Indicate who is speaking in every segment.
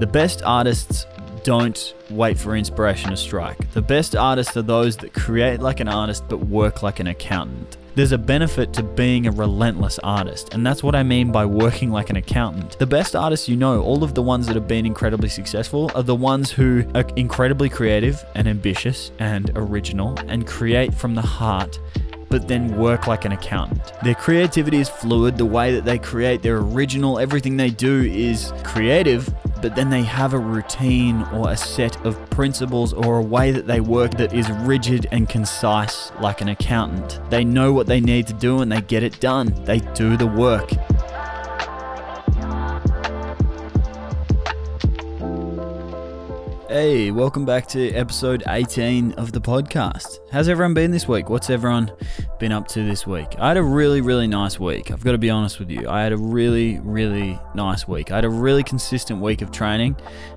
Speaker 1: The best artists don't wait for inspiration to strike. The best artists are those that create like an artist but work like an accountant. There's a benefit to being a relentless artist, and that's what I mean by working like an accountant. The best artists you know, all of the ones that have been incredibly successful, are the ones who are incredibly creative and ambitious and original and create from the heart but then work like an accountant. Their creativity is fluid, the way that they create, they're original, everything they do is creative, but then they have a routine or a set of principles or a way that they work that is rigid and concise like an accountant. They know what they need to do and they get it done. They do the work. Hey, welcome back to episode 18 of the podcast. How's everyone been this week? What's everyone been up to this week? I had a really, really nice week. I've got to be honest with you. I had a really, really nice week. I had a really consistent week of training,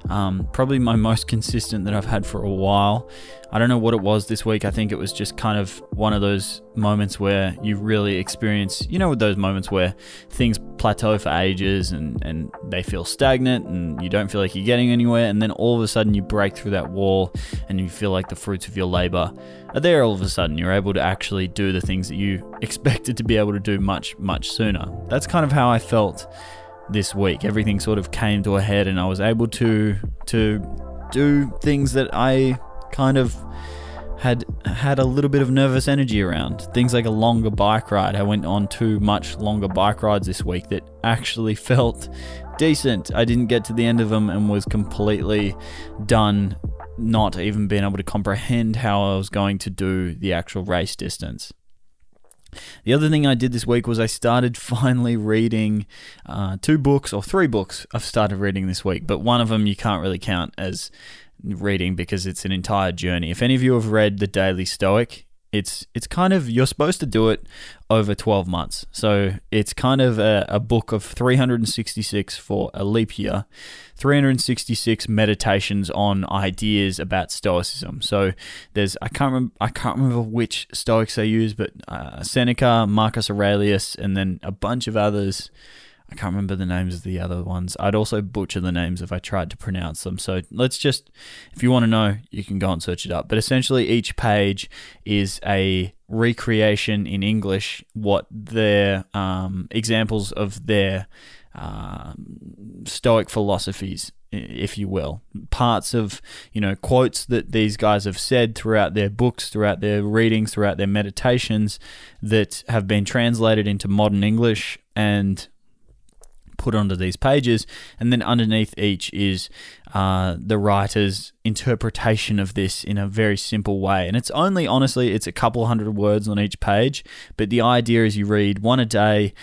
Speaker 1: um, probably my most consistent that I've had for a while. I don't know what it was this week. I think it was just kind of one of those moments where you really experience, you know, with those moments where things plateau for ages and, and they feel stagnant and you don't feel like you're getting anywhere. And then all of a sudden you break through that wall and you feel like the fruits of your labor are there all of a sudden. You're able to actually do the things that you expected to be able to do much, much sooner. That's kind of how I felt this week. Everything sort of came to a head and I was able to to do things that I kind of had had a little bit of nervous energy around. Things like a longer bike ride. I went on two much longer bike rides this week that actually felt decent. I didn't get to the end of them and was completely done, not even being able to comprehend how I was going to do the actual race distance. The other thing I did this week was I started finally reading uh, two books or three books I've started reading this week, but one of them you can't really count as reading because it's an entire journey. If any of you have read The Daily Stoic, it's it's kind of you're supposed to do it over 12 months. So it's kind of a, a book of 366 for a leap year, 366 meditations on ideas about Stoicism. So there's I can't remember I can't remember which Stoics they use, but uh, Seneca, Marcus Aurelius, and then a bunch of others. I can't remember the names of the other ones. I'd also butcher the names if I tried to pronounce them. So let's just, if you want to know, you can go and search it up. But essentially, each page is a recreation in English what their um, examples of their um, Stoic philosophies if you will, parts of you know quotes that these guys have said throughout their books, throughout their readings, throughout their meditations that have been translated into modern English and put onto these pages, and then underneath each is uh, the writer's interpretation of this in a very simple way. And it's only, honestly, it's a couple hundred words on each page, but the idea is you read one a day.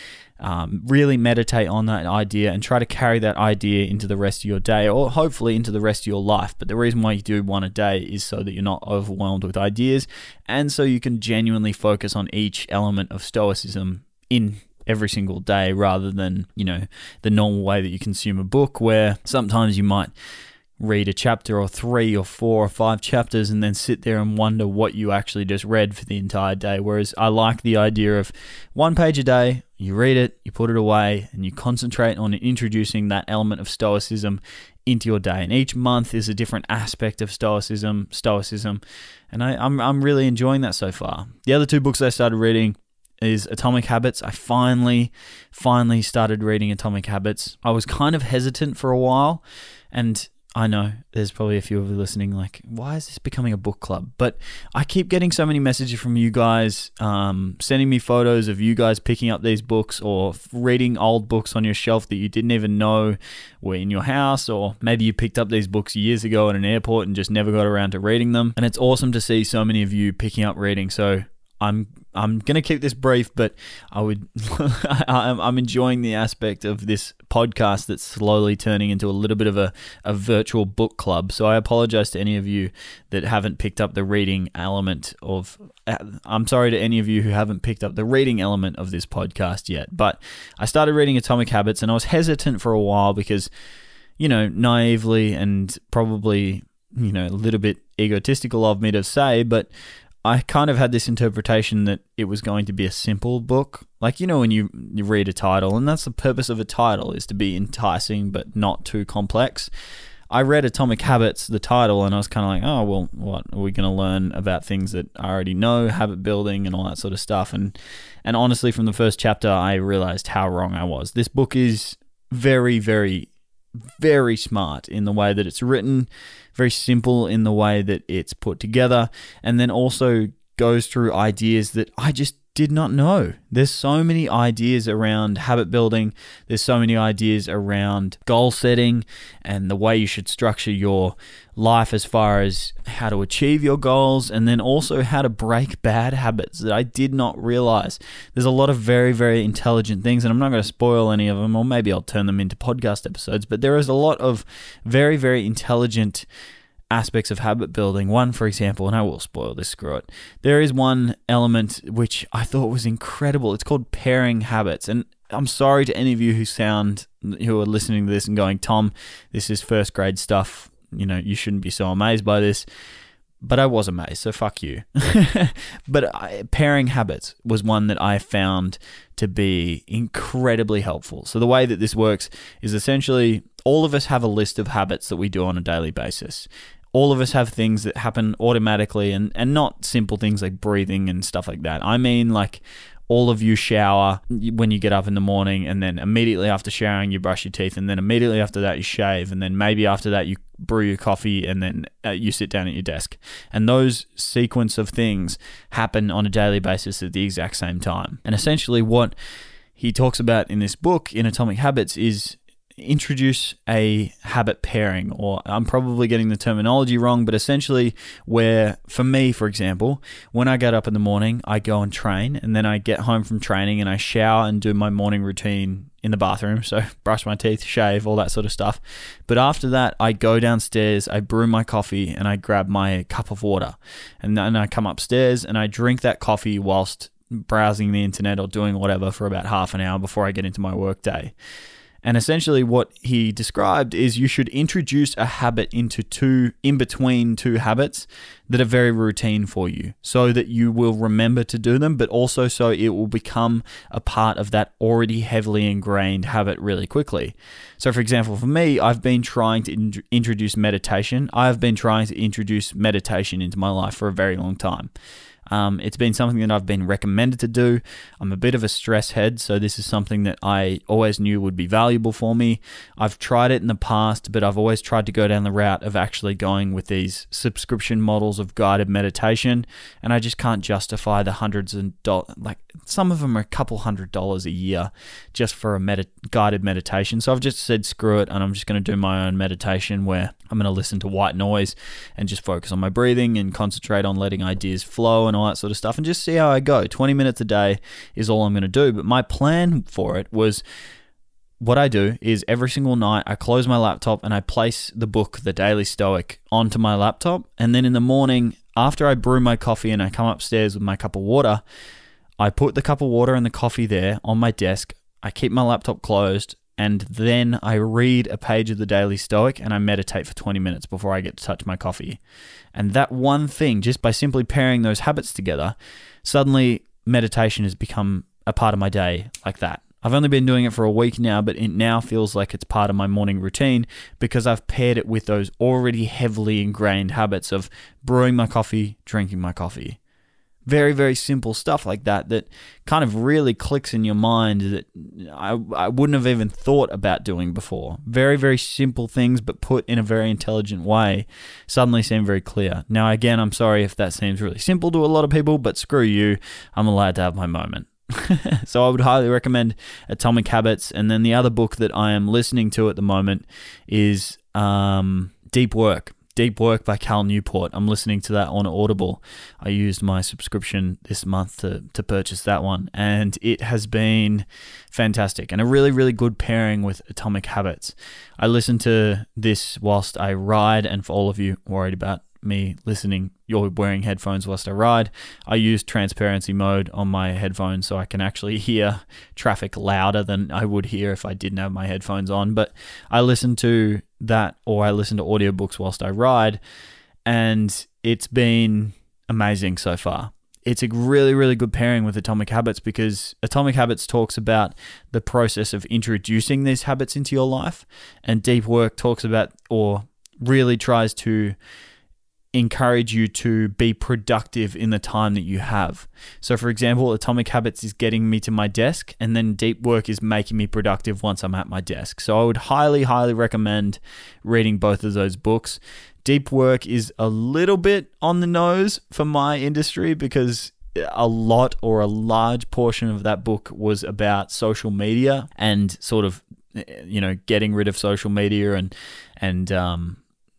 Speaker 1: Um, really meditate on that idea and try to carry that idea into the rest of your day or hopefully into the rest of your life. But the reason why you do one a day is so that you're not overwhelmed with ideas and so you can genuinely focus on each element of Stoicism in every single day rather than, you know, the normal way that you consume a book where sometimes you might read a chapter or three or four or five chapters and then sit there and wonder what you actually just read for the entire day. Whereas I like the idea of one page a day, you read it, you put it away, and you concentrate on introducing that element of Stoicism into your day. And each month is a different aspect of Stoicism, Stoicism, and I, I'm I'm really enjoying that so far. The other two books I started reading is Atomic Habits. I finally, finally started reading Atomic Habits. I was kind of hesitant for a while, and I know there's probably a few of you listening, like, why is this becoming a book club? But I keep getting so many messages from you guys, um, sending me photos of you guys picking up these books or reading old books on your shelf that you didn't even know were in your house, or maybe you picked up these books years ago at an airport and just never got around to reading them. And it's awesome to see so many of you picking up reading. So I'm I'm gonna keep this brief, but I would I'm enjoying the aspect of this podcast that's slowly turning into a little bit of a, a virtual book club. So I apologize to any of you that haven't picked up the reading element of. Uh, I'm sorry to any of you who haven't picked up the reading element of this podcast yet. But I started reading Atomic Habits, and I was hesitant for a while because, you know, naively and probably you know a little bit egotistical of me to say, but I kind of had this interpretation that it was going to be a simple book. Like, you know, when you, you read a title, and that's the purpose of a title, is to be enticing but not too complex. I read Atomic Habits, the title, and I was kind of like, oh, well, what are we going to learn about things that I already know, habit building, and all that sort of stuff? And and honestly, from the first chapter, I realized how wrong I was. This book is very, very, very smart in the way that it's written, very simple in the way that it's put together, and then also goes through ideas that I just did not know. There's so many ideas around habit building, there's so many ideas around goal setting and the way you should structure your life as far as how to achieve your goals and then also how to break bad habits that I did not realize. There's a lot of very, very intelligent things, and I'm not going to spoil any of them, or maybe I'll turn them into podcast episodes, but there is a lot of very, very intelligent aspects of habit building. One, for example, and I will spoil this, screw it. There is one element which I thought was incredible. It's called pairing habits. And I'm sorry to any of you who sound, who are listening to this and going, Tom, this is first grade stuff. You know, you shouldn't be so amazed by this. But I was amazed, so fuck you. but I, pairing habits was one that I found to be incredibly helpful. So the way that this works is essentially all of us have a list of habits that we do on a daily basis all of us have things that happen automatically and, and not simple things like breathing and stuff like that. I mean, like all of you shower when you get up in the morning, and then immediately after showering, you brush your teeth, and then immediately after that, you shave, and then maybe after that, you brew your coffee, and then uh, you sit down at your desk. And those sequence of things happen on a daily basis at the exact same time. And essentially, what he talks about in this book, in Atomic Habits, is introduce a habit pairing, or I'm probably getting the terminology wrong, but essentially, where for me, for example, when I get up in the morning, I go and train, and then I get home from training and I shower and do my morning routine in the bathroom. So, brush my teeth, shave, all that sort of stuff. But after that, I go downstairs, I brew my coffee, and I grab my cup of water. And then I come upstairs and I drink that coffee whilst browsing the internet or doing whatever for about half an hour before I get into my work day. And essentially, what he described is you should introduce a habit into two, in between two habits that are very routine for you so that you will remember to do them, but also so it will become a part of that already heavily ingrained habit really quickly. So, for example, for me, I've been trying to in- introduce meditation. I've been trying to introduce meditation into my life for a very long time. Um, it's been something that I've been recommended to do. I'm a bit of a stress head, so this is something that I always knew would be valuable for me. I've tried it in the past, but I've always tried to go down the route of actually going with these subscription models of guided meditation, and I just can't justify the hundreds and dollars. Like some of them are a couple hundred dollars a year just for a med- guided meditation. So I've just said screw it, and I'm just going to do my own meditation where I'm going to listen to white noise and just focus on my breathing and concentrate on letting ideas flow and all that sort of stuff and just see how I go. 20 minutes a day is all I'm going to do. But my plan for it was what I do is every single night I close my laptop and I place the book, The Daily Stoic, onto my laptop. And then in the morning, after I brew my coffee and I come upstairs with my cup of water, I put the cup of water and the coffee there on my desk. I keep my laptop closed and then I read a page of the Daily Stoic and I meditate for 20 minutes before I get to touch my coffee. And that one thing, just by simply pairing those habits together, suddenly meditation has become a part of my day like that. I've only been doing it for a week now, but it now feels like it's part of my morning routine because I've paired it with those already heavily ingrained habits of brewing my coffee, drinking my coffee very very simple stuff like that that kind of really clicks in your mind that I, I wouldn't have even thought about doing before. Very very simple things but put in a very intelligent way suddenly seem very clear. Now again i'm sorry if that seems really simple to a lot of people but screw you. I'm allowed to have my moment. So I would highly recommend Atomic Habits. And then the other book that I am listening to at the moment is um, Deep Work Deep Work by Cal Newport. I'm listening to that on Audible. I used my subscription this month to, to purchase that one, and it has been fantastic and a really, really good pairing with Atomic Habits. I listen to this whilst I ride, and for all of you worried about me listening, you're wearing headphones whilst I ride. I use transparency mode on my headphones so I can actually hear traffic louder than I would hear if I didn't have my headphones on. But I listen to that or I listen to audiobooks whilst I ride, and it's been amazing so far. It's a really, really good pairing with Atomic Habits because Atomic Habits talks about the process of introducing these habits into your life, and Deep Work talks about, or really tries to encourage you to be productive in the time that you have. So, for example, Atomic Habits is getting me to my desk, and then Deep Work is making me productive once I'm at my desk. So, I would highly, highly recommend reading both of those books. Deep Work is a little bit on the nose for my industry because a lot or a large portion of that book was about social media and sort of you know getting rid of social media and and um,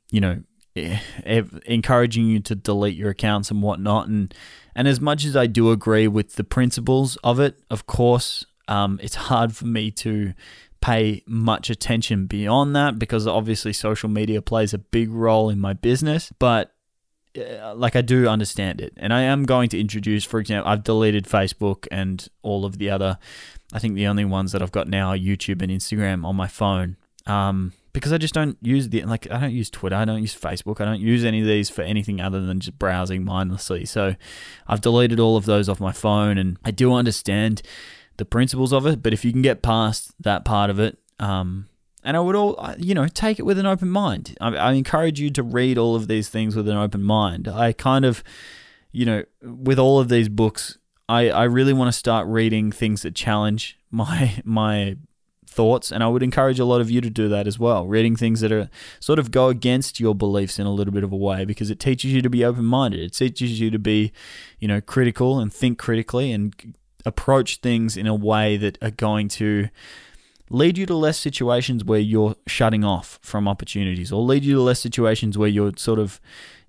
Speaker 1: you know encouraging you to delete your accounts and whatnot. And and as much as I do agree with the principles of it, of course, um, it's hard for me to pay much attention beyond that because obviously social media plays a big role in my business. But uh, like I do understand it, and I am going to introduce, for example, I've deleted Facebook and all of the other. I think the only ones that I've got now are YouTube and Instagram on my phone. Um, because I just don't use the like I don't use Twitter, I don't use Facebook, I don't use any of these for anything other than just browsing mindlessly. So I've deleted all of those off my phone, and I do understand the principles of it. But if you can get past that part of it, um, and I would all you know take it with an open mind. I, I encourage you to read all of these things with an open mind. I kind of you know with all of these books. I, I really want to start reading things that challenge my my thoughts, and I would encourage a lot of you to do that as well. Reading things that are sort of go against your beliefs in a little bit of a way because it teaches you to be open minded. It teaches you to be, you know, critical and think critically and approach things in a way that are going to lead you to less situations where you're shutting off from opportunities or lead you to less situations where you're sort of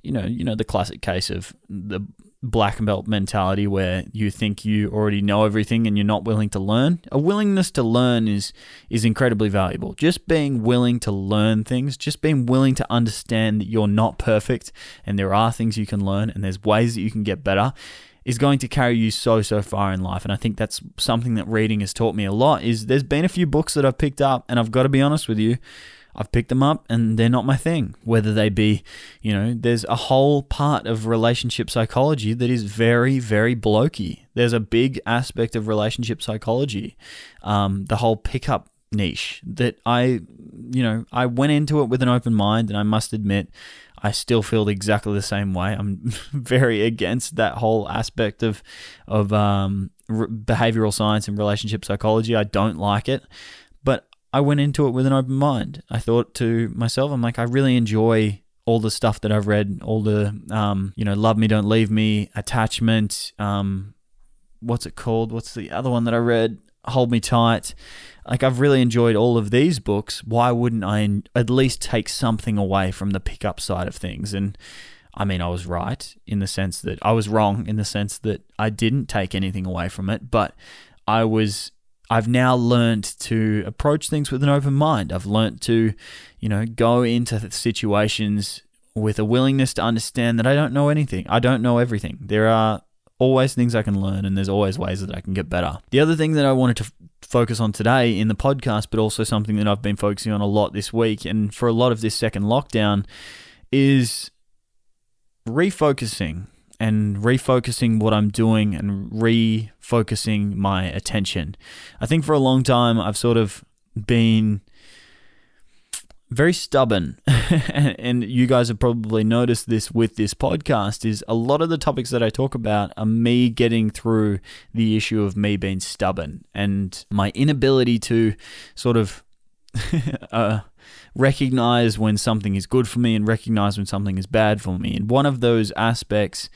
Speaker 1: you know you know the classic case of the black belt mentality where you think you already know everything and you're not willing to learn. A willingness to learn is is incredibly valuable. Just being willing to learn things, just being willing to understand that you're not perfect and there are things you can learn and there's ways that you can get better is going to carry you so so far in life and I think that's something that reading has taught me a lot is there's been a few books that I've picked up and I've got to be honest with you I've picked them up and they're not my thing. Whether they be, you know, there's a whole part of relationship psychology that is very, very blokey. There's a big aspect of relationship psychology, um, the whole pickup niche that I, you know, I went into it with an open mind and I must admit, I still feel exactly the same way. I'm very against that whole aspect of, of um, behavioral science and relationship psychology. I don't like it. But I went into it with an open mind. I thought to myself, I'm like, I really enjoy all the stuff that I've read, all the, um, you know, Love Me, Don't Leave Me, Attachment, um, what's it called? What's the other one that I read? Hold Me Tight. Like, I've really enjoyed all of these books. Why wouldn't I at least take something away from the pickup side of things? And I mean, I was right in the sense that I was wrong in the sense that I didn't take anything away from it, but I was I've now learned to approach things with an open mind. I've learned to, you know, go into situations with a willingness to understand that I don't know anything. I don't know everything. There are always things I can learn and there's always ways that I can get better. The other thing that I wanted to f- focus on today in the podcast, but also something that I've been focusing on a lot this week and for a lot of this second lockdown is refocusing and refocusing what I'm doing and refocusing my attention. I think for a long time I've sort of been very stubborn and you guys have probably noticed this with this podcast is a lot of the topics that I talk about are me getting through the issue of me being stubborn and my inability to sort of uh, recognize when something is good for me and recognize when something is bad for me. And one of those aspects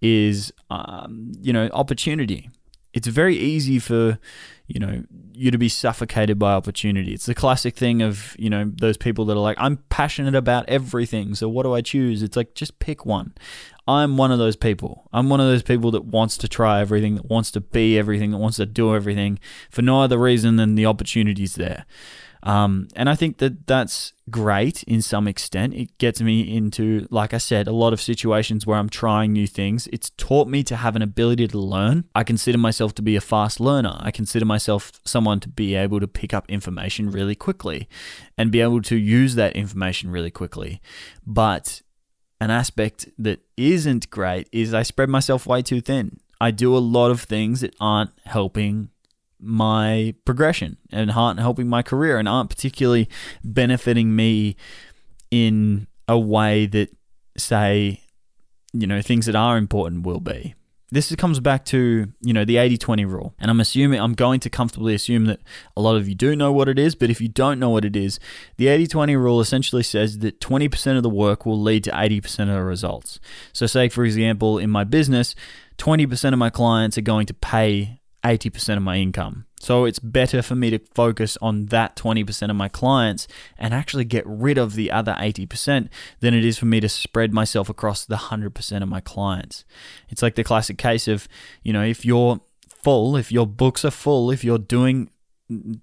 Speaker 1: is, um, you know, opportunity. It's very easy for, you know, you to be suffocated by opportunity. It's the classic thing of, you know, those people that are like, I'm passionate about everything. So what do I choose? It's like, just pick one. I'm one of those people. I'm one of those people that wants to try everything, that wants to be everything, that wants to do everything for no other reason than the opportunity's there. Um, and I think that that's great in some extent. It gets me into, like I said, a lot of situations where I'm trying new things. It's taught me to have an ability to learn. I consider myself to be a fast learner. I consider myself someone to be able to pick up information really quickly and be able to use that information really quickly. But an aspect that isn't great is I spread myself way too thin. I do a lot of things that aren't helping my progression and helping my career and aren't particularly benefiting me in a way that, say, you know, things that are important will be. This comes back to, you know, the 80 20 rule. And I'm assuming, I'm going to comfortably assume that a lot of you do know what it is. But if you don't know what it is, the 80 20 rule essentially says that 20% of the work will lead to 80% of the results. So, say, for example, in my business, 20% of my clients are going to pay 80% of my income. So it's better for me to focus on that 20% of my clients and actually get rid of the other 80% than it is for me to spread myself across the 100% of my clients. It's like the classic case of, you know, if you're full, if your books are full, if you're doing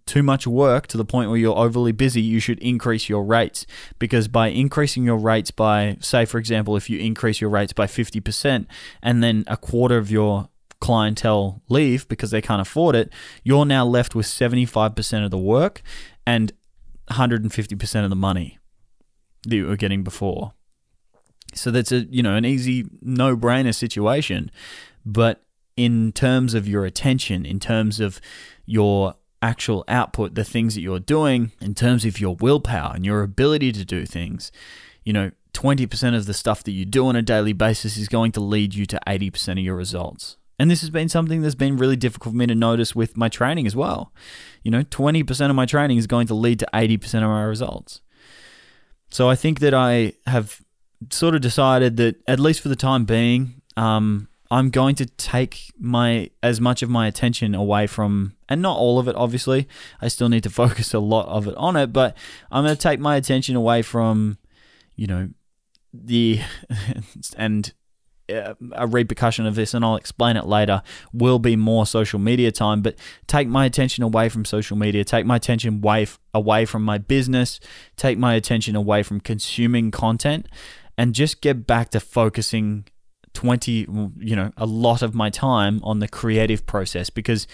Speaker 1: too much work to the point where you're overly busy, you should increase your rates. Because by increasing your rates by, say, for example, if you increase your rates by 50% and then a quarter of your clientele leave because they can't afford it, you're now left with 75% of the work and 150% of the money that you were getting before. So that's a, you know, an easy no-brainer situation, but in terms of your attention, in terms of your actual output, the things that you're doing, in terms of your willpower and your ability to do things, you know, 20% of the stuff that you do on a daily basis is going to lead you to 80% of your results. And this has been something that's been really difficult for me to notice with my training as well. You know, 20% of my training is going to lead to 80% of my results. So I think that I have sort of decided that, at least for the time being, um, I'm going to take my as much of my attention away from, and not all of it, obviously. I still need to focus a lot of it on it, but I'm going to take my attention away from, you know, the and Uh, a repercussion of this, and I'll explain it later, will be more social media time. But take my attention away from social media, take my attention away, away from my business, take my attention away from consuming content, and just get back to focusing 20, you know, a lot of my time on the creative process because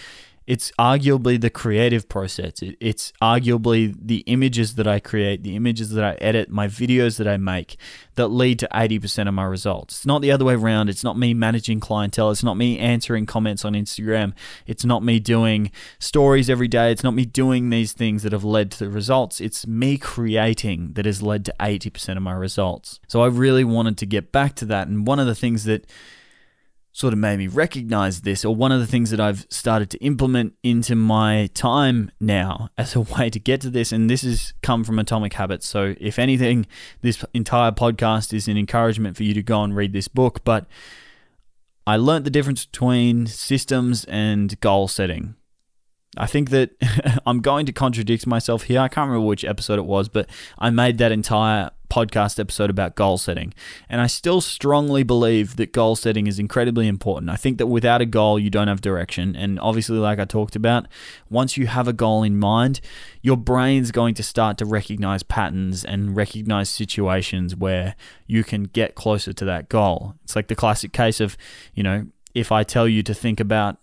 Speaker 1: it's arguably the creative process. It's arguably the images that I create, the images that I edit, my videos that I make that lead to 80% of my results. It's not the other way around. It's not me managing clientele. It's not me answering comments on Instagram. It's not me doing stories every day. It's not me doing these things that have led to the results. It's me creating that has led to 80% of my results. So I really wanted to get back to that. And one of the things that sort of made me recognize this, or one of the things that I've started to implement into my time now as a way to get to this. And this has come from Atomic Habits. So, if anything, this entire podcast is an encouragement for you to go and read this book. But I learned the difference between systems and goal setting. I think that I'm going to contradict myself here. I can't remember which episode it was, but I made that entire podcast episode about goal setting. And I still strongly believe that goal setting is incredibly important. I think that without a goal, you don't have direction. And obviously, like I talked about, once you have a goal in mind, your brain's going to start to recognize patterns and recognize situations where you can get closer to that goal. It's like the classic case of, you know, if I tell you to think about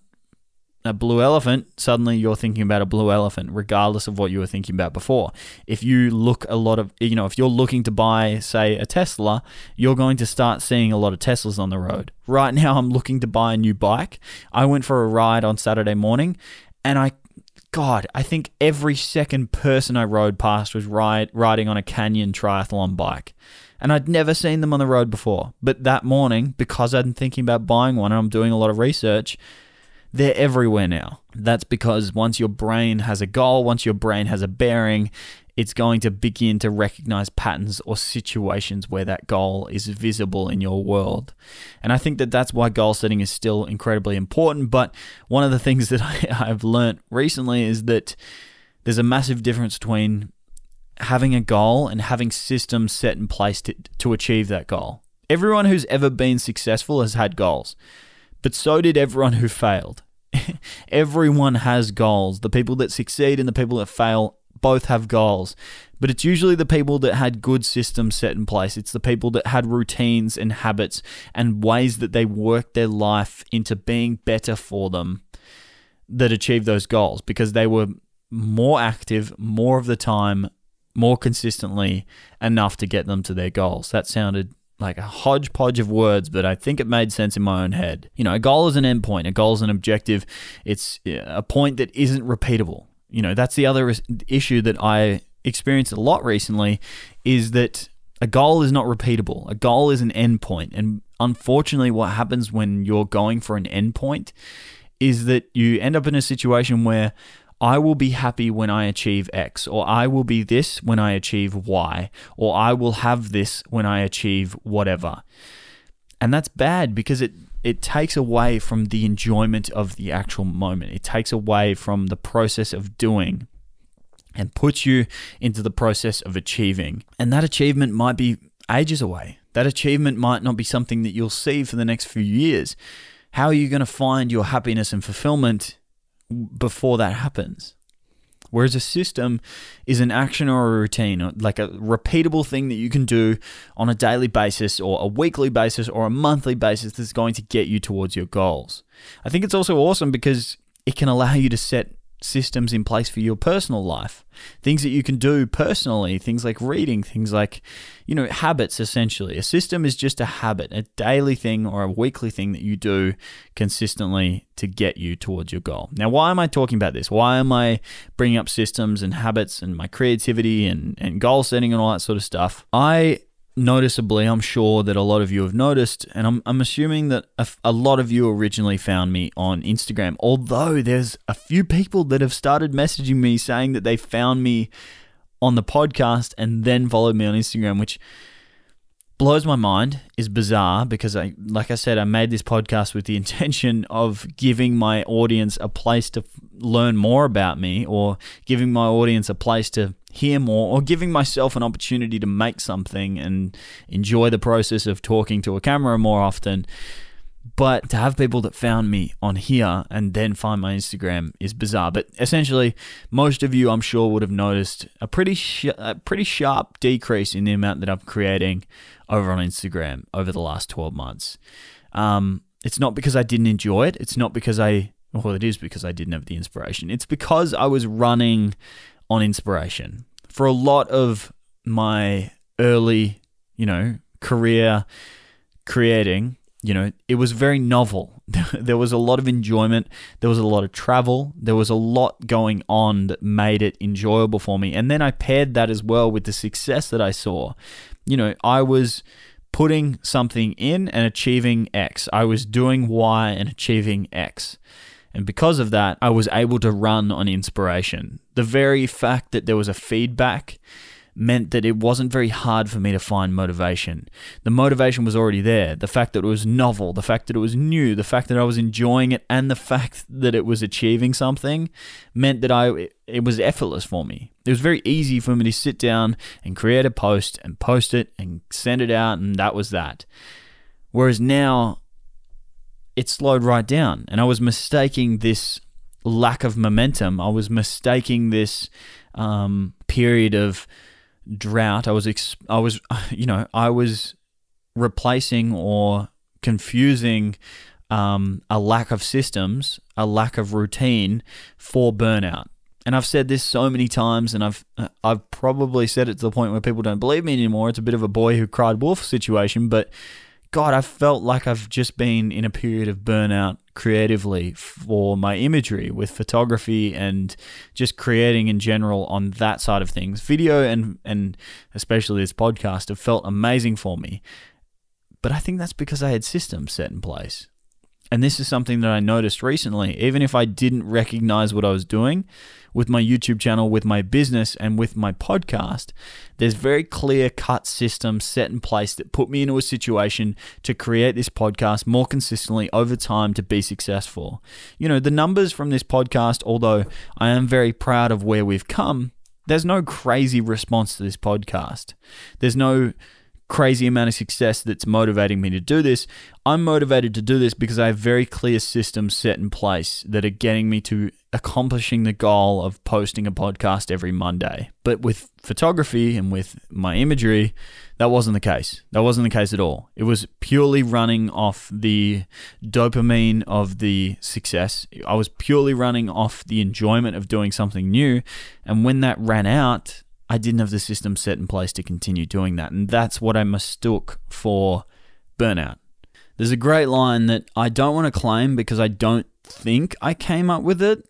Speaker 1: a blue elephant, suddenly you're thinking about a blue elephant, regardless of what you were thinking about before. If you look a lot of, you know, if you're looking to buy, say, a Tesla, you're going to start seeing a lot of Teslas on the road. Right now, I'm looking to buy a new bike. I went for a ride on Saturday morning, and I, God, I think every second person I rode past was ride, riding on a Canyon triathlon bike. And I'd never seen them on the road before. But that morning, because I'd been thinking about buying one and I'm doing a lot of research, they're everywhere now. That's because once your brain has a goal, once your brain has a bearing, it's going to begin to recognize patterns or situations where that goal is visible in your world. And I think that that's why goal setting is still incredibly important. But one of the things that I, have learned recently is that there's a massive difference between having a goal and having systems set in place to, to achieve that goal. Everyone who's ever been successful has had goals. But so did everyone who failed. everyone has goals. The people that succeed and the people that fail both have goals. But it's usually the people that had good systems set in place. It's the people that had routines and habits and ways that they worked their life into being better for them that achieved those goals because they were more active more of the time, more consistently enough to get them to their goals. That sounded like a hodgepodge of words, but I think it made sense in my own head. You know, a goal is an endpoint, a goal is an objective. It's uh, a point that isn't repeatable. You know, that's the other issue that I experienced a lot recently is that A goal is not repeatable. A goal is an endpoint. And unfortunately, what happens when you're going for an endpoint is that you end up in a situation where I will be happy when I achieve X, or I will be this when I achieve Y, or I will have this when I achieve whatever. And that's bad because it it takes away from the enjoyment of the actual moment. It takes away from the process of doing and puts you into the process of achieving. And that achievement might be ages away. That achievement might not be something that you'll see for the next few years. How are you going to find your happiness and fulfillment before that happens? Whereas a system is an action or a routine, like a repeatable thing that you can do on a daily basis or a weekly basis or a monthly basis that's going to get you towards your goals. I think it's also awesome because it can allow you to set systems in place for your personal life. Things that you can do personally, things like reading, things like, you know, habits essentially. A system is just a habit, a daily thing or a weekly thing that you do consistently to get you towards your goal. Now, why am I talking about this? Why am I bringing up systems and habits and my creativity and, and goal setting and all that sort of stuff? I noticeably, I'm sure that a lot of you have noticed, and I'm, I'm assuming that a, a, lot of you originally found me on Instagram, although there's a few people that have started messaging me saying that they found me on the podcast and then followed me on Instagram, which blows my mind is bizarre because I like I said I made this podcast with the intention of giving my audience a place to learn more about me or giving my audience a place to hear more or giving myself an opportunity to make something and enjoy the process of talking to a camera more often but to have people that found me on here and then find my Instagram is bizarre. But essentially, most of you, I'm sure, would have noticed a pretty sh- a pretty sharp decrease in the amount that I'm creating over on Instagram over the last 12 months. Um, it's not because I didn't enjoy it. It's not because I well, it is because I didn't have the inspiration. It's because I was running on inspiration for a lot of my early, you know, career creating you know, it was very novel. there was a lot of enjoyment. There was a lot of travel. There was a lot going on that made it enjoyable for me. And then I paired that as well with the success that I saw. You know, I was putting something in and achieving X. I was doing Y and achieving X. And because of that, I was able to run on inspiration. The very fact that there was a feedback meant that it wasn't very hard for me to find motivation. The motivation was already there. The fact that it was novel, the fact that it was new, the fact that I was enjoying it, and the fact that it was achieving something meant that I it was effortless for me. It was very easy for me to sit down and create a post and post it and send it out, and that was that. Whereas now, it slowed right down, and I was mistaking this lack of momentum. I was mistaking this um, period of drought. I was ex- I was you know I was replacing or confusing um, a lack of systems, a lack of routine for burnout. And I've said this so many times, and I've I've probably said it to the point where people don't believe me anymore. It's a bit of a boy who cried wolf situation, but God, I felt like I've just been in a period of burnout creatively for my imagery with photography and just creating in general on that side of things. Video and and especially this podcast have felt amazing for me. But I think that's because I had systems set in place. And this is something that I noticed recently. Even if I didn't recognize what I was doing with my YouTube channel, with my business, and with my podcast, there's very clear cut systems set in place that put me into a situation to create this podcast more consistently over time to be successful. You know, the numbers from this podcast, although I am very proud of where we've come, there's no crazy response to this podcast. There's no crazy amount of success that's motivating me to do this. I'm motivated to do this because I have very clear systems set in place that are getting me to accomplishing the goal of posting a podcast every Monday. But with photography and with my imagery, that wasn't the case. That wasn't the case at all. It was purely running off the dopamine of the success. I was purely running off the enjoyment of doing something new. And when that ran out, I didn't have the system set in place to continue doing that. And that's what I mistook for burnout. There's a great line that I don't want to claim because I don't think I came up with it,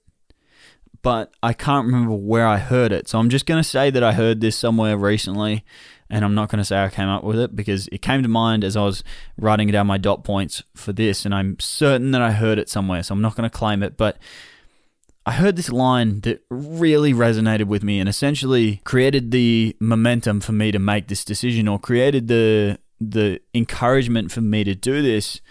Speaker 1: but I can't remember where I heard it. So I'm just going to say that I heard this somewhere recently, and I'm not going to say I came up with it because it came to mind as I was writing down my dot points for this, and I'm certain that I heard it somewhere. So I'm not going to claim it, but I heard this line that really resonated with me and essentially created the momentum for me to make this decision or created the the encouragement for me to do this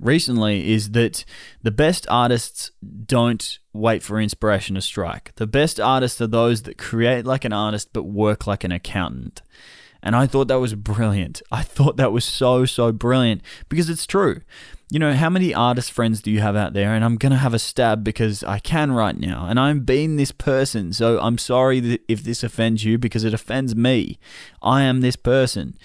Speaker 1: recently is that the best artists don't wait for inspiration to strike. The best artists are those that create like an artist but work like an accountant. And I thought that was brilliant. I thought that was so, so brilliant because it's true. You know, how many artist friends do you have out there? And I'm going to have a stab because I can right now. And I'm being this person. So I'm sorry if this offends you because it offends me. I am this person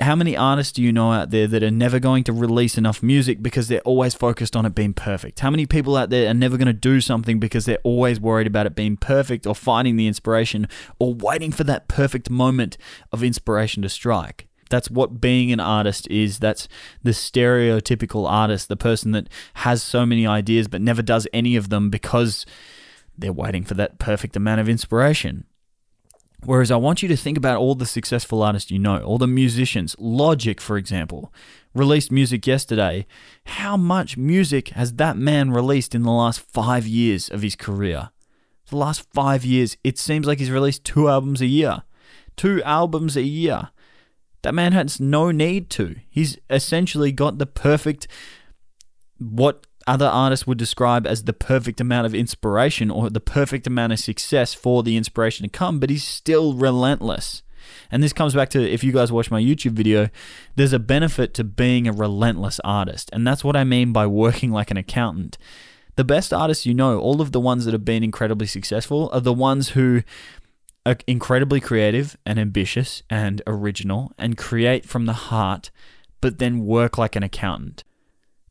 Speaker 1: how many artists do you know out there that are never going to release enough music because they're always focused on it being perfect? How many people out there are never going to do something because they're always worried about it being perfect or finding the inspiration or waiting for that perfect moment of inspiration to strike? That's what being an artist is. That's the stereotypical artist, the person that has so many ideas but never does any of them because they're waiting for that perfect amount of inspiration. Whereas I want you to think about all the successful artists you know, all the musicians. Logic, for example, released music yesterday. How much music has that man released in the last five years of his career? The last five years, it seems like he's released two albums a year. Two albums a year. That man has no need to. He's essentially got the perfect, what other artists would describe as the perfect amount of inspiration or the perfect amount of success for the inspiration to come, but he's still relentless. And this comes back to if you guys watch my YouTube video, there's a benefit to being a relentless artist. And that's what I mean by working like an accountant. The best artists you know, all of the ones that have been incredibly successful, are the ones who are incredibly creative and ambitious and original and create from the heart, but then work like an accountant.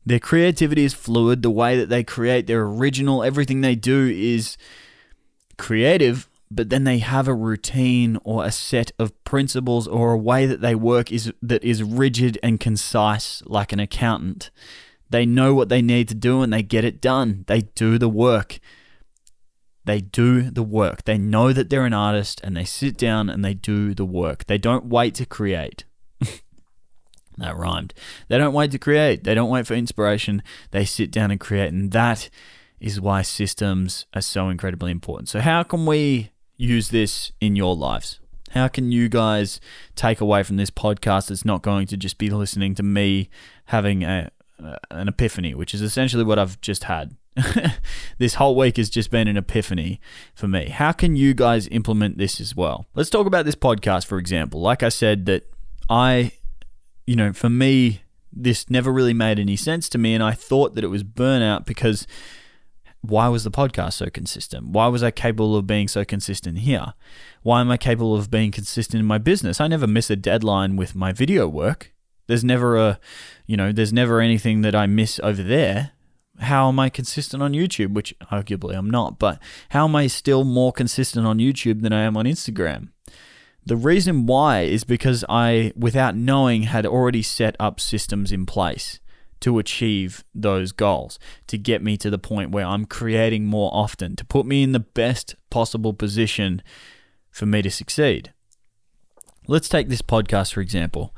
Speaker 1: Their creativity is fluid. The way that they create, their original, everything they do is creative, but then they have a routine or a set of principles or a way that they work is that is rigid and concise like an accountant. They know what they need to do and they get it done. They do the work. They do the work. They know that they're an artist and they sit down and they do the work. They don't wait to create. That rhymed. They don't wait to create. They don't wait for inspiration. They sit down and create. And that is why systems are so incredibly important. So, how can we use this in your lives? How can you guys take away from this podcast that's not going to just be listening to me having a, an epiphany, which is essentially what I've just had? this whole week has just been an epiphany for me. How can you guys implement this as well? Let's talk about this podcast, for example. Like I said, that I you know, for me, this never really made any sense to me. And I thought that it was burnout because why was the podcast so consistent? Why was I capable of being so consistent here? Why am I capable of being consistent in my business? I never miss a deadline with my video work. There's never a, you know, there's never anything that I miss over there. How am I consistent on YouTube? Which arguably I'm not, but how am I still more consistent on YouTube than I am on Instagram? The reason why is because I, without knowing, had already set up systems in place to achieve those goals, to get me to the point where I'm creating more often, to put me in the best possible position for me to succeed. Let's take this podcast, for example.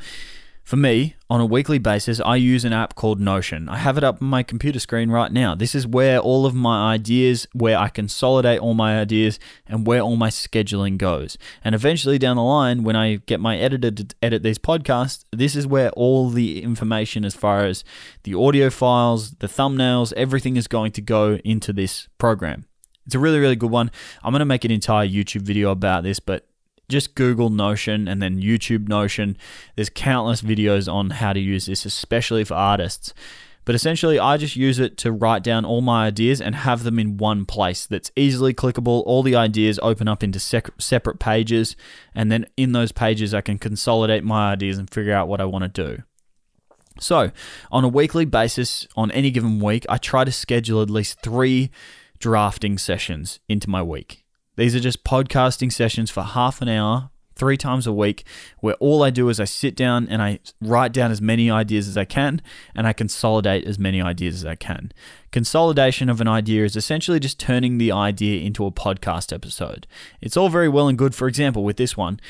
Speaker 1: For me, on a weekly basis, I use an app called Notion. I have it up on my computer screen right now. This is where all of my ideas, where I consolidate all my ideas, and where all my scheduling goes. And eventually, down the line, when I get my editor to edit these podcasts, this is where all the information, as far as the audio files, the thumbnails, everything is going to go into this program. It's a really, really good one. I'm going to make an entire YouTube video about this, but just Google Notion and then YouTube Notion. There's countless videos on how to use this, especially for artists. But essentially, I just use it to write down all my ideas and have them in one place that's easily clickable. All the ideas open up into sec- separate pages, and then in those pages, I can consolidate my ideas and figure out what I want to do. So, on a weekly basis, on any given week, I try to schedule at least three drafting sessions into my week. These are just podcasting sessions for half an hour, three times a week where all I do is I sit down and I write down as many ideas as I can and I consolidate as many ideas as I can. Consolidation of an idea is essentially just turning the idea into a podcast episode. It's all very well and good, for example, with this one.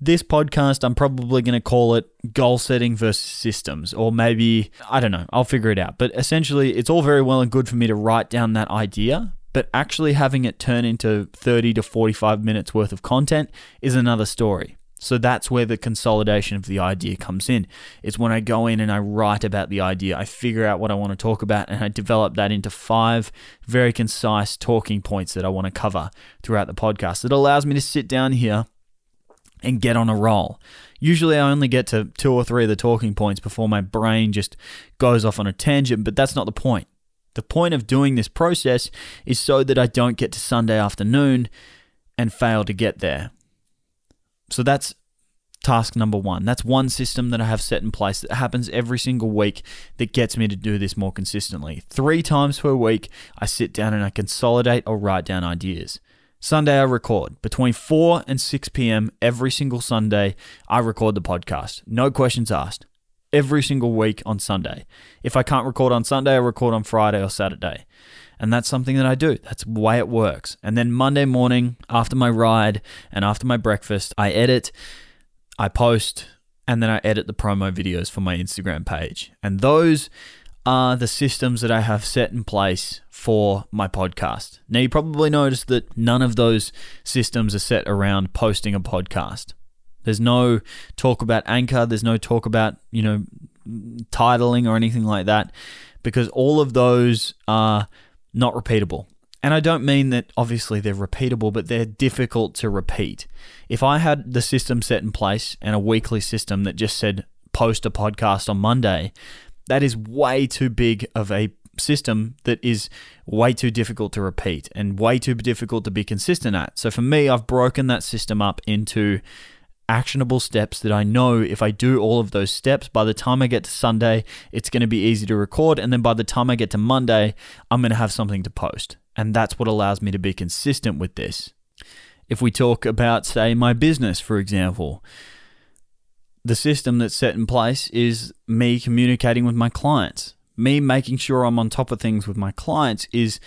Speaker 1: This podcast, I'm probably going to call it goal setting versus systems, or maybe, I don't know, I'll figure it out. But essentially, it's all very well and good for me to write down that idea, but actually having it turn into 30 to 45 minutes worth of content is another story. So that's where the consolidation of the idea comes in. It's when I go in and I write about the idea, I figure out what I want to talk about, and I develop that into five very concise talking points that I want to cover throughout the podcast. It allows me to sit down here and get on a roll. Usually, I only get to two or three of the talking points before my brain just goes off on a tangent, but that's not the point. The point of doing this process is so that I don't get to Sunday afternoon and fail to get there. So that's task number one. That's one system that I have set in place that happens every single week that gets me to do this more consistently. Three times per week, I sit down and I consolidate or write down ideas. Sunday, I record. Between 4 and 6 p.m. every single Sunday, I record the podcast. No questions asked every single week on Sunday. If I can't record on Sunday, I record on Friday or Saturday. And that's something that I do. That's the way it works. And then Monday morning, after my ride and after my breakfast, I edit, I post, and then I edit the promo videos for my Instagram page. And those are the systems that I have set in place for my podcast. Now, you probably noticed that none of those systems are set around posting a podcast. There's no talk about anchor. There's no talk about, you know, titling or anything like that because all of those are not repeatable. And I don't mean that obviously they're repeatable, but they're difficult to repeat. If I had the system set in place and a weekly system that just said post a podcast on Monday, that is way too big of a system that is way too difficult to repeat and way too difficult to be consistent at. So for me, I've broken that system up into actionable steps that I know if I do all of those steps, by the time I get to Sunday, it's going to be easy to record. And then by the time I get to Monday, I'm going to have something to post. And that's what allows me to be consistent with this. If we talk about, say, my business, for example, the system that's set in place is me communicating with my clients. Me making sure I'm on top of things with my clients is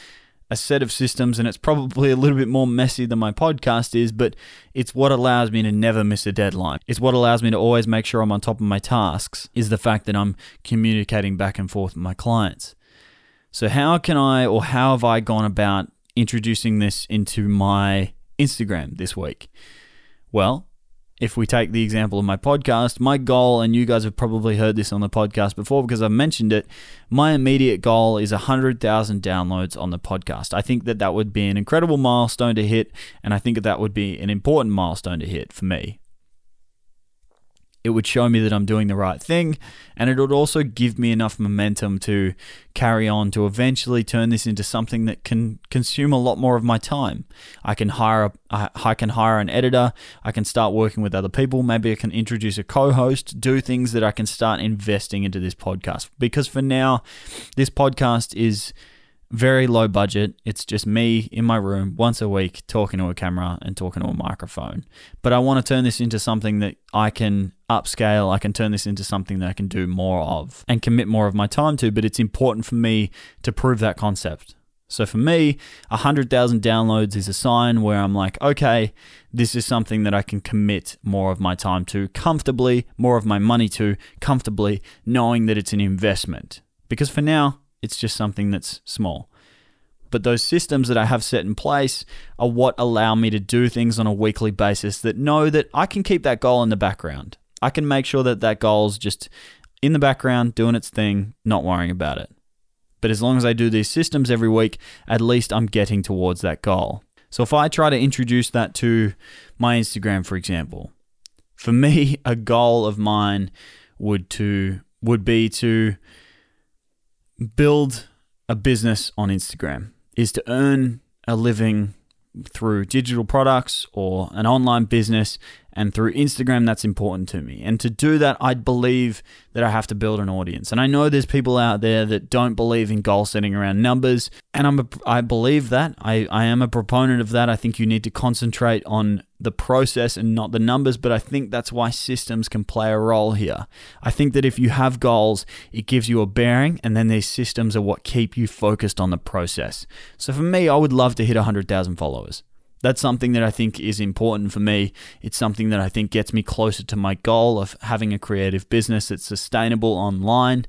Speaker 1: a set of systems, and it's probably a little bit more messy than my podcast is, but it's what allows me to never miss a deadline. It's what allows me to always make sure I'm on top of my tasks, is the fact that I'm communicating back and forth with my clients. So, how can I, or how have I gone about introducing this into my Instagram this week? Well, if we take the example of my podcast, my goal, and you guys have probably heard this on the podcast before because I've mentioned it, my immediate goal is 100,000 downloads on the podcast. I think that that would be an incredible milestone to hit, and I think that that would be an important milestone to hit for me. It would show me that I'm doing the right thing, and it would also give me enough momentum to carry on to eventually turn this into something that can consume a lot more of my time. I can hire a, I can hire an editor, I can start working with other people, maybe I can introduce a co-host, do things that I can start investing into this podcast. Because for now, this podcast is very low budget. It's just me in my room once a week talking to a camera and talking to a microphone. But I want to turn this into something that I can upscale. I can turn this into something that I can do more of and commit more of my time to. But it's important for me to prove that concept. So for me, 100,000 downloads is a sign where I'm like, okay, this is something that I can commit more of my time to comfortably, more of my money to comfortably, knowing that it's an investment. Because for now, it's just something that's small. But those systems that I have set in place are what allow me to do things on a weekly basis that know that I can keep that goal in the background. I can make sure that that goal's just in the background, doing its thing, not worrying about it. But as long as I do these systems every week, at least I'm getting towards that goal. So if I try to introduce that to my Instagram, for example, for me, a goal of mine would to would be to build a business on Instagram is to earn a living through digital products or an online business And through Instagram, that's important to me. And to do that, I believe that I have to build an audience. And I know there's people out there that don't believe in goal setting around numbers. And I'm a, I believe that. I, I am a proponent of that. I think you need to concentrate on the process and not the numbers, but I think that's why systems can play a role here. I think that if you have goals, it gives you a bearing, and then these systems are what keep you focused on the process. So for me, I would love to hit 100,000 followers. That's something that I think is important for me. It's something that I think gets me closer to my goal of having a creative business that's sustainable online.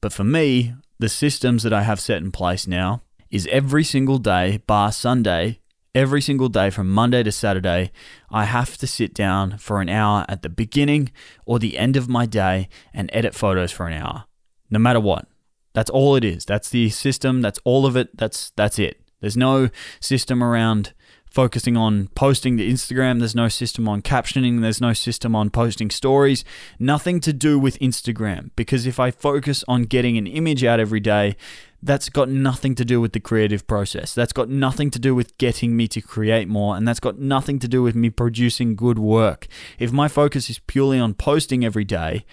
Speaker 1: But for me, the systems that I have set in place now is every single day, bar Sunday, every single day from Monday to Saturday, I have to sit down for an hour at the beginning or the end of my day and edit photos for an hour. No matter what. That's all it is. That's the system, that's all of it. That's that's it. There's no system around focusing on posting to Instagram. There's no system on captioning. There's no system on posting stories. Nothing to do with Instagram. Because if I focus on getting an image out every day, that's got nothing to do with the creative process. That's got nothing to do with getting me to create more. And that's got nothing to do with me producing good work. If my focus is purely on posting every day,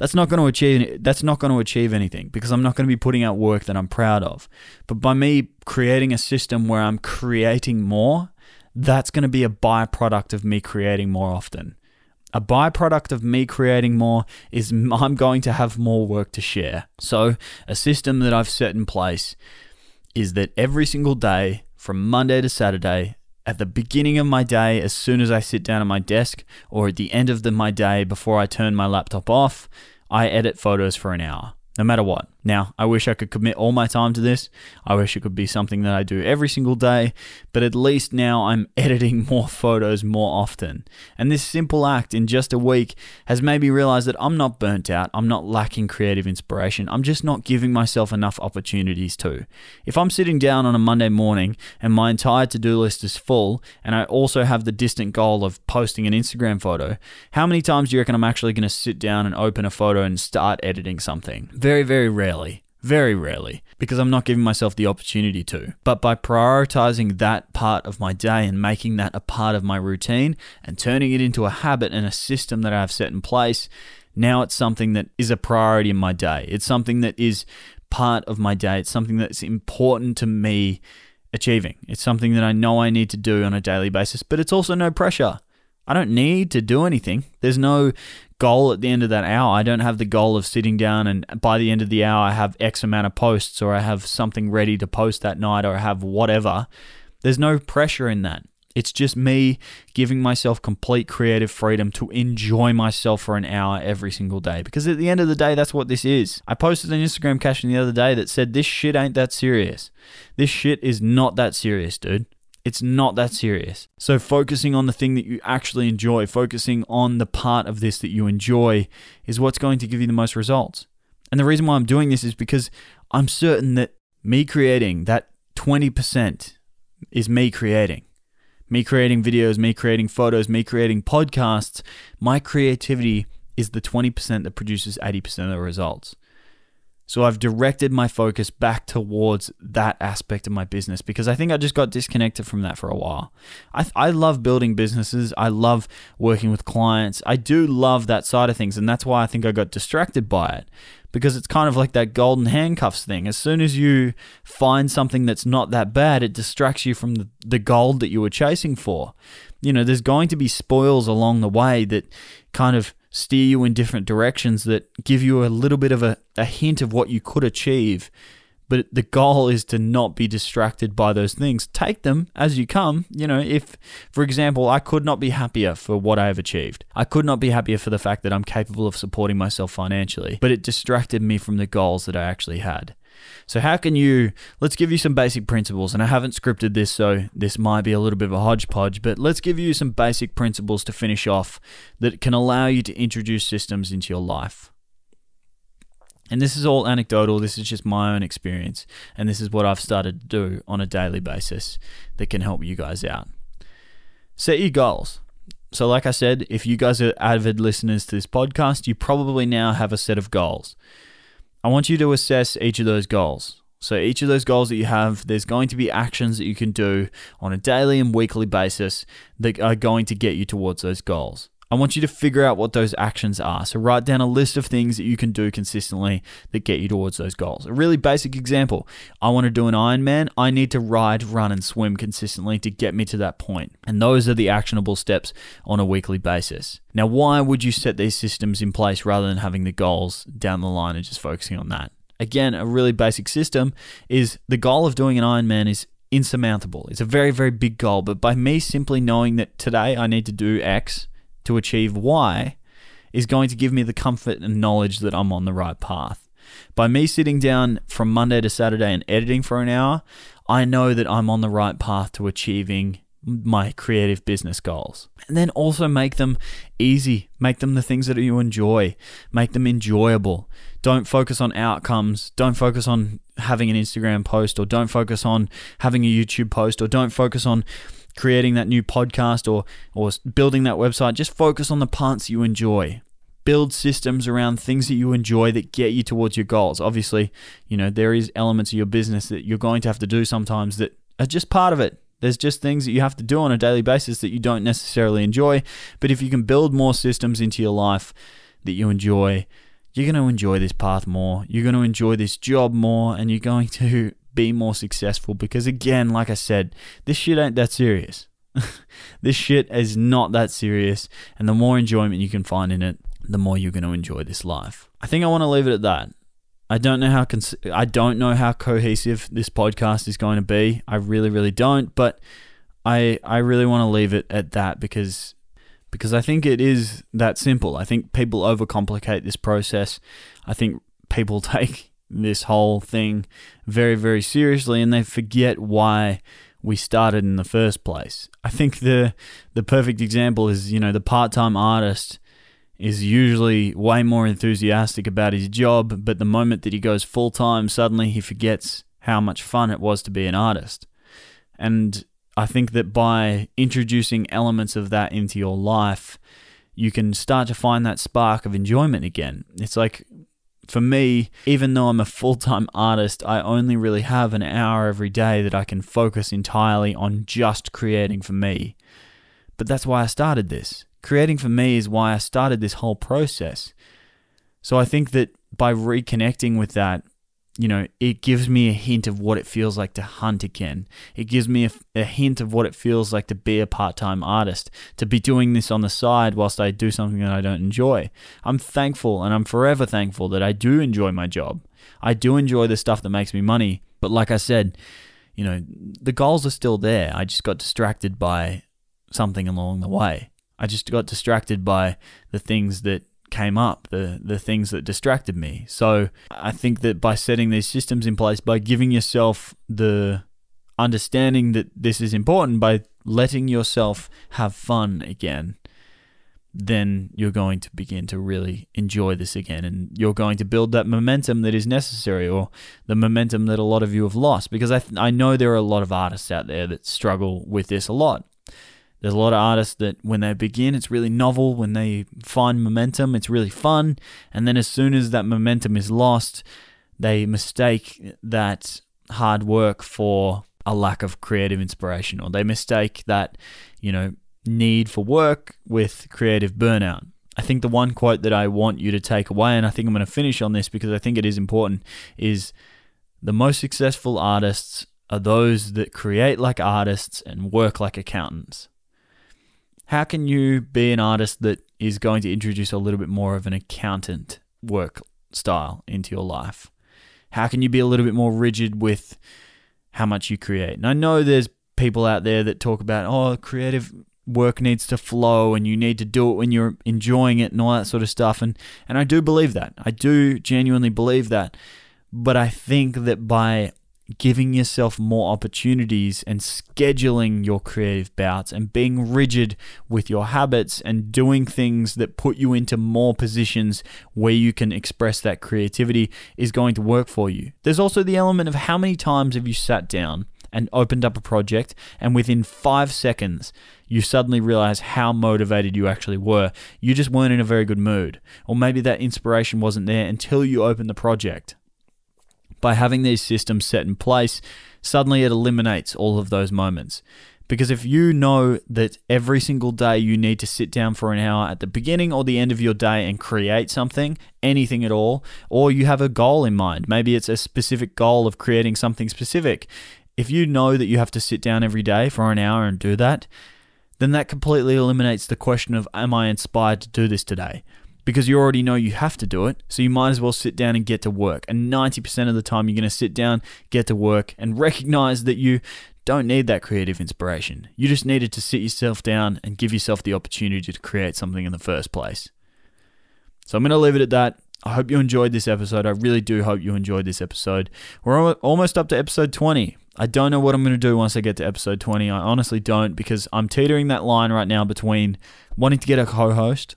Speaker 1: that's not going to achieve that's not going to achieve anything because I'm not going to be putting out work that I'm proud of. But by me creating a system where I'm creating more, that's going to be a byproduct of me creating more often. A byproduct of me creating more is I'm going to have more work to share. So, a system that I've set in place is that every single day from Monday to Saturday, at the beginning of my day, as soon as I sit down at my desk, or at the end of the, my day before I turn my laptop off, I edit photos for an hour no matter what. Now, I wish I could commit all my time to this. I wish it could be something that I do every single day, but at least now I'm editing more photos more often. And this simple act in just a week has made me realize that I'm not burnt out, I'm not lacking creative inspiration, I'm just not giving myself enough opportunities to. If I'm sitting down on a Monday morning and my entire to do list is full, and I also have the distant goal of posting an Instagram photo, how many times do you reckon I'm actually going to sit down and open a photo and start editing something? Very, very rarely. Very rarely, because I'm not giving myself the opportunity to. But by prioritizing that part of my day and making that a part of my routine and turning it into a habit and a system that I've set in place, now it's something that is a priority in my day. It's something that is part of my day. It's something that's important to me achieving. It's something that I know I need to do on a daily basis, but it's also no pressure. I don't need to do anything. There's no goal at the end of that hour. I don't have the goal of sitting down and by the end of the hour I have X amount of posts or I have something ready to post that night or I have whatever. There's no pressure in that. It's just me giving myself complete creative freedom to enjoy myself for an hour every single day. Because at the end of the day, that's what this is. I posted an Instagram caption the other day that said, This shit ain't that serious. This shit is not that serious, dude. It's not that serious. So, focusing on the thing that you actually enjoy, focusing on the part of this that you enjoy, is what's going to give you the most results. And the reason why I'm doing this is because I'm certain that me creating that 20% is me creating. Me creating videos, me creating photos, me creating podcasts. My creativity is the 20% that produces 80% of the results. So I've directed my focus back towards that aspect of my business because I think I just got disconnected from that for a while. I, I love building businesses. I love working with clients. I do love that side of things. And that's why I think I got distracted by it because it's kind of like that golden handcuffs thing. As soon as you find something that's not that bad, it distracts you from the, the gold that you were chasing for. You know, there's going to be spoils along the way that kind of steer you in different directions that give you a little bit of a, a hint of what you could achieve. But the goal is to not be distracted by those things. Take them as you come. You know, if, for example, I could not be happier for what I have achieved, I could not be happier for the fact that I'm capable of supporting myself financially, but it distracted me from the goals that I actually had. So, how can you? Let's give you some basic principles. And I haven't scripted this, so this might be a little bit of a hodgepodge, but let's give you some basic principles to finish off that can allow you to introduce systems into your life. And this is all anecdotal, this is just my own experience, and this is what I've started to do on a daily basis that can help you guys out. Set your goals. So, like I said, if you guys are avid listeners to this podcast, you probably now have a set of goals. I want you to assess each of those goals. So each of those goals that you have, there's going to be actions that you can do on a daily and weekly basis that are going to get you towards those goals. I want you to figure out what those actions are. So write down a list of things that you can do consistently that get you towards those goals. A really basic example. I want to do an Ironman. I need to ride, run and swim consistently to get me to that point. And those are the actionable steps on a weekly basis. Now, why would you set these systems in place rather than having the goals down the line and just focusing on that? Again, a really basic system is the goal of doing an Ironman is insurmountable. It's a very, very big goal. But by me simply knowing that today I need to do X, to achieve Y is going to give me the comfort and knowledge that I'm on the right path. By me sitting down from Monday to Saturday and editing for an hour, I know that I'm on the right path to achieving my creative business goals. And then also make them easy, make them the things that you enjoy, make them enjoyable. Don't focus on outcomes, don't focus on having an Instagram post, or don't focus on having a YouTube post, or don't focus on creating that new podcast or or building that website, just focus on the parts you enjoy. Build systems around things that you enjoy that get you towards your goals. Obviously, you know, there is elements of your business that you're going to have to do sometimes that are just part of it. There's just things that you have to do on a daily basis that you don't necessarily enjoy. But if you can build more systems into your life that you enjoy, you're going to enjoy this path more. You're going to enjoy this job more, and you're going to be more successful because again like i said this shit ain't that serious. This shit is not that serious and the more enjoyment you can find in it the more you're going to enjoy this life. I think i want to leave it at that. I don't know how cons- i don't know how cohesive this podcast is going to be. I really really don't but i i really want to leave it at that because because i think it is that simple. I think people overcomplicate this process. I think people take this whole thing very, very seriously and they forget why we started in the first place. I think the the perfect example is, you know, the part-time artist is usually way more enthusiastic about his job, but the moment that he goes full-time, suddenly he forgets how much fun it was to be an artist. And I think that by introducing elements of that into your life, you can start to find that spark of enjoyment again. It's like for me, even though I'm a full time artist, I only really have an hour every day that I can focus entirely on just creating for me. But that's why I started this. Creating for me is why I started this whole process. So I think that by reconnecting with that, you know, it gives me a hint of what it feels like to hunt again. It gives me a, a hint of what it feels like to be a part time artist, to be doing this on the side whilst I do something that I don't enjoy. I'm thankful and I'm forever thankful that I do enjoy my job. I do enjoy the stuff that makes me money. But like I said, you know, the goals are still there. I just got distracted by something along the way. I just got distracted by the things that came up, the the things that distracted me. So I think that by setting these systems in place, by giving yourself the understanding that this is important, by letting yourself have fun again, then you're going to begin to really enjoy this again. And you're going to build that momentum that is necessary or the momentum that a lot of you have lost. Because I, th- I know there are a lot of artists out there that struggle with this a lot there's a lot of artists that when they begin, it's really novel. When they find momentum, it's really fun. And then as soon as that momentum is lost, they mistake that hard work for a lack of creative inspiration, or they mistake that, you know, need for work with creative burnout. I think the one quote that I want you to take away, and I think I'm going to finish on this because I think it is important, is the most successful artists are those that create like artists and work like accountants how can you be an artist that is going to introduce a little bit more of an accountant work style into your life? How can you be a little bit more rigid with how much you create? And I know there's people out there that talk about, oh, creative work needs to flow and you need to do it when you're enjoying it and all that sort of stuff. And, and I do believe that. I do genuinely believe that. But I think that by giving yourself more opportunities and scheduling your creative bouts and being rigid with your habits and doing things that put you into more positions where you can express that creativity is going to work for you. There's also the element of how many times have you sat down and opened up a project and within 5 seconds you suddenly realize how motivated you actually were. You just weren't in a very good mood or maybe that inspiration wasn't there until you opened the project By having these systems set in place, suddenly it eliminates all of those moments. Because if you know that every single day you need to sit down for an hour at the beginning or the end of your day and create something, anything at all, or you have a goal in mind, maybe it's a specific goal of creating something specific. If you know that you have to sit down every day for an hour and do that, then that completely eliminates the question of, am I inspired to do this today? Because you already know you have to do it, so you might as well sit down and get to work. And 90% of the time, you're going to sit down, get to work, and recognize that you don't need that creative inspiration. You just needed to sit yourself down and give yourself the opportunity to create something in the first place. So I'm going to leave it at that. I hope you enjoyed this episode. I really do hope you enjoyed this episode. We're almost up to episode 20. I don't know what I'm going to do once I get to episode 20. I honestly don't because I'm teetering that line right now between wanting to get a co host.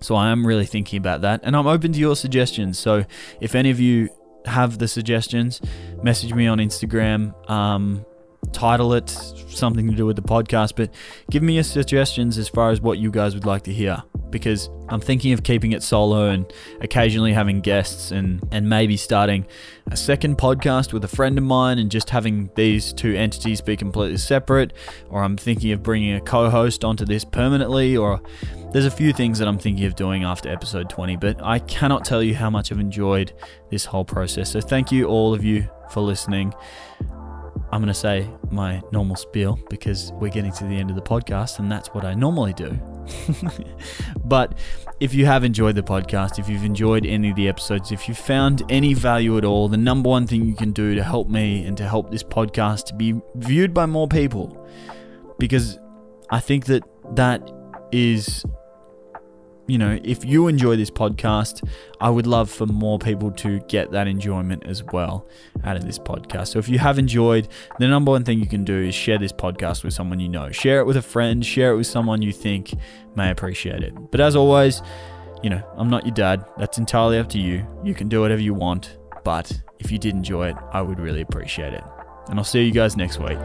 Speaker 1: So I am really thinking about that. And I'm open to your suggestions. So if any of you have the suggestions, message me on Instagram. Um, title it something to do with the podcast, but give me your suggestions as far as what you guys would like to hear because I'm thinking of keeping it solo and occasionally having guests and and maybe starting a second podcast with a friend of mine and just having these two entities be completely separate. Or I'm thinking of bringing a co-host onto this permanently or there's a few things that I'm thinking of doing after episode 20 but I cannot tell you how much I've enjoyed this whole process. So thank you all of you for listening. I'm going to say my normal spiel because we're getting to the end of the podcast and that's what I normally do. but if you have enjoyed the podcast, if you've enjoyed any of the episodes, if you found any value at all, the number one thing you can do to help me and to help this podcast to be viewed by more people, because I think that that is you know, if you enjoy this podcast, I would love for more people to get that enjoyment as well out of this podcast. So if you have enjoyed, the number one thing you can do is share this podcast with someone you know. Share it with a friend, share it with someone you think may appreciate it. But as always, you know, I'm not your dad. That's entirely up to you. You can do whatever you want. But if you did enjoy it, I would really appreciate it. And I'll see you guys next week.